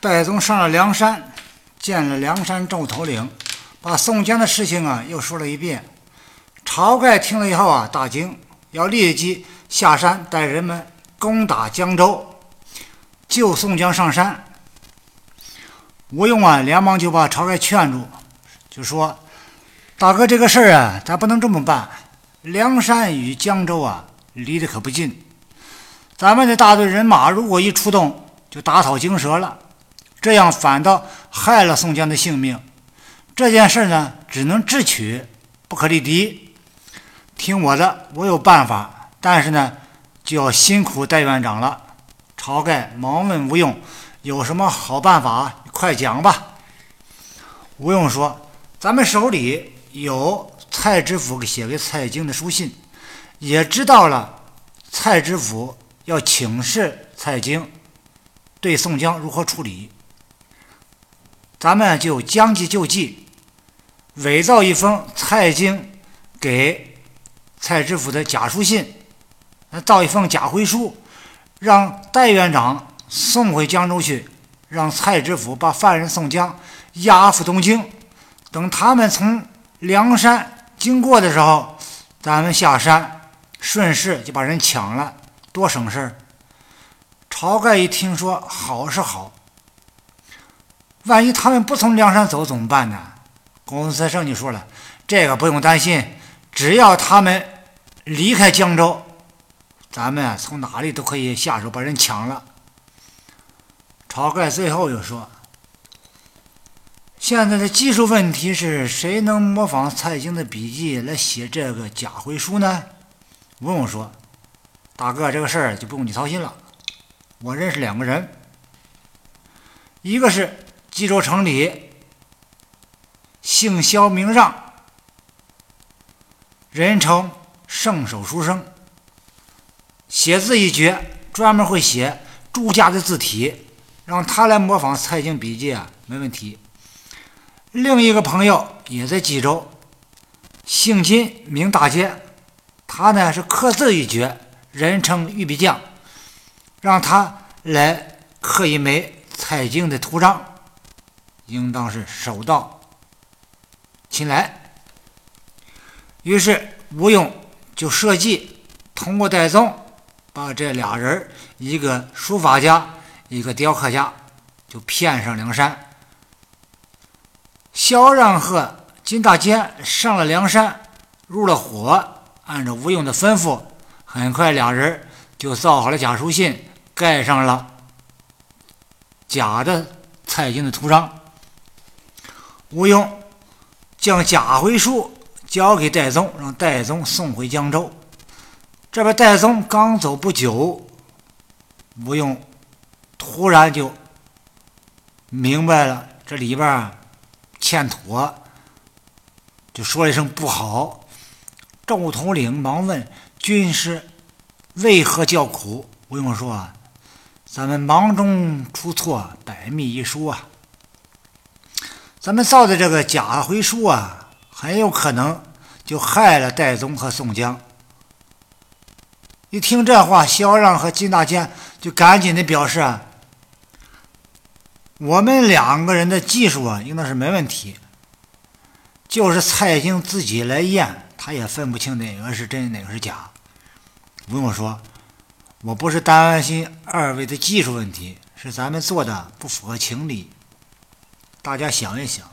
戴宗上了梁山，见了梁山众头领，把宋江的事情啊又说了一遍。晁盖听了以后啊大惊，要立即下山带人们攻打江州，救宋江上山。吴用啊连忙就把晁盖劝住，就说：“大哥，这个事儿啊，咱不能这么办。梁山与江州啊离得可不近，咱们的大队人马如果一出动，就打草惊蛇了。”这样反倒害了宋江的性命。这件事呢，只能智取，不可力敌。听我的，我有办法。但是呢，就要辛苦戴院长了。晁盖忙问吴用：“有什么好办法？快讲吧。”吴用说：“咱们手里有蔡知府写给蔡京的书信，也知道了蔡知府要请示蔡京，对宋江如何处理。”咱们就将计就计，伪造一封蔡京给蔡知府的假书信，造一封假回书，让戴院长送回江州去，让蔡知府把犯人宋江押赴东京。等他们从梁山经过的时候，咱们下山，顺势就把人抢了，多省事儿。晁盖一听说，好是好。万一他们不从梁山走怎么办呢？公孙胜就说了：“这个不用担心，只要他们离开江州，咱们从哪里都可以下手把人抢了。”晁盖最后又说：“现在的技术问题是谁能模仿蔡京的笔迹来写这个假回书呢？”吴用说：“大哥，这个事儿就不用你操心了，我认识两个人，一个是……”冀州城里，姓萧名让，人称圣手书生，写字一绝，专门会写朱家的字体，让他来模仿蔡京笔记啊，没问题。另一个朋友也在冀州，姓金名大坚，他呢是刻字一绝，人称御笔匠，让他来刻一枚蔡京的图章。应当是手到擒来。于是吴用就设计通过戴宗，把这俩人一个书法家，一个雕刻家，就骗上梁山。萧让和金大坚上了梁山，入了伙。按照吴用的吩咐，很快俩人就造好了假书信，盖上了假的蔡京的图章。吴用将假回书交给戴宗，让戴宗送回江州。这边戴宗刚走不久，吴用突然就明白了这里边欠妥，就说了一声不好。众统领忙问军师为何叫苦？吴用说：“，咱们忙中出错，百密一疏啊。”咱们造的这个假回书啊，很有可能就害了戴宗和宋江。一听这话，萧让和金大坚就赶紧的表示啊：“我们两个人的技术啊，应当是没问题。就是蔡京自己来验，他也分不清哪个是真，哪个是假。不用说，我不是担心二位的技术问题，是咱们做的不符合情理。”大家想一想，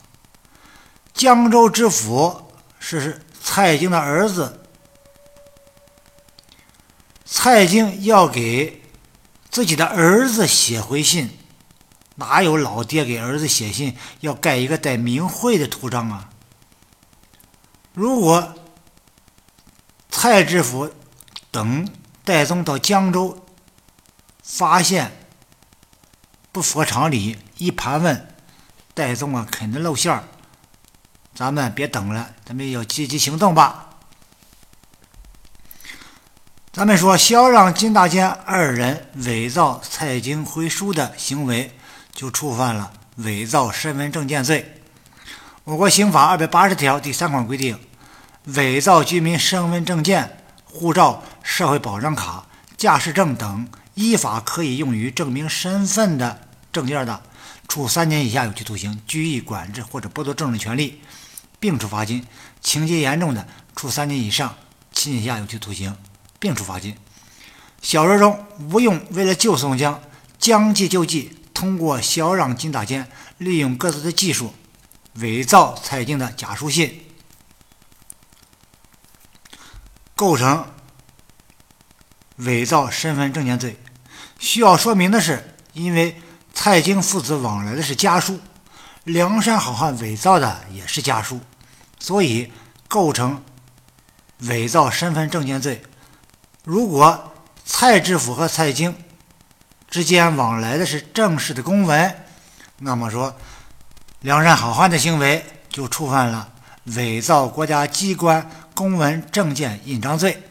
江州知府是蔡京的儿子，蔡京要给自己的儿子写回信，哪有老爹给儿子写信要盖一个带名讳的图章啊？如果蔡知府等戴宗到江州，发现不符合常理，一盘问。戴宗啊，肯定露馅儿。咱们别等了，咱们要积极行动吧。咱们说，萧让、金大坚二人伪造蔡京回书的行为，就触犯了伪造身份证件罪。我国刑法二百八十条第三款规定，伪造居民身份证件、护照、社会保障卡、驾驶证等依法可以用于证明身份的证件的。处三年以下有期徒刑、拘役、管制或者剥夺政治权利，并处罚金；情节严重的，处三年以上七年以下有期徒刑，并处罚金。小说中，吴用为了救宋江，将计就计，通过小让金大坚，利用各自的技术，伪造蔡京的假书信，构成伪造身份证件罪。需要说明的是，因为蔡京父子往来的是家书，梁山好汉伪造的也是家书，所以构成伪造身份证件罪。如果蔡知府和蔡京之间往来的是正式的公文，那么说梁山好汉的行为就触犯了伪造国家机关公文、证件、印章罪。